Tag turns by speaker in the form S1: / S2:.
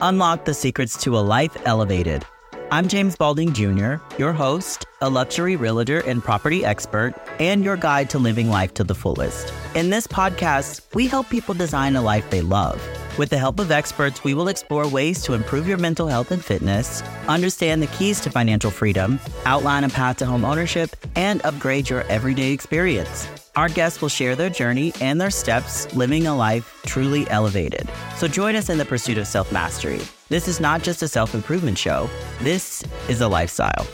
S1: Unlock the secrets to a life elevated. I'm Jamez Baulding Jr., your host, a luxury realtor and property expert, and your guide to living life to the fullest. In this podcast, we help people design a life they love. With the help of experts, we will explore ways to improve your mental health and fitness, understand the keys to financial freedom, outline a path to home ownership, and upgrade your everyday experience. Our guests will share their journey and their steps living a life truly elevated. So join us in the pursuit of self mastery. This is not just a self improvement show, this is a lifestyle.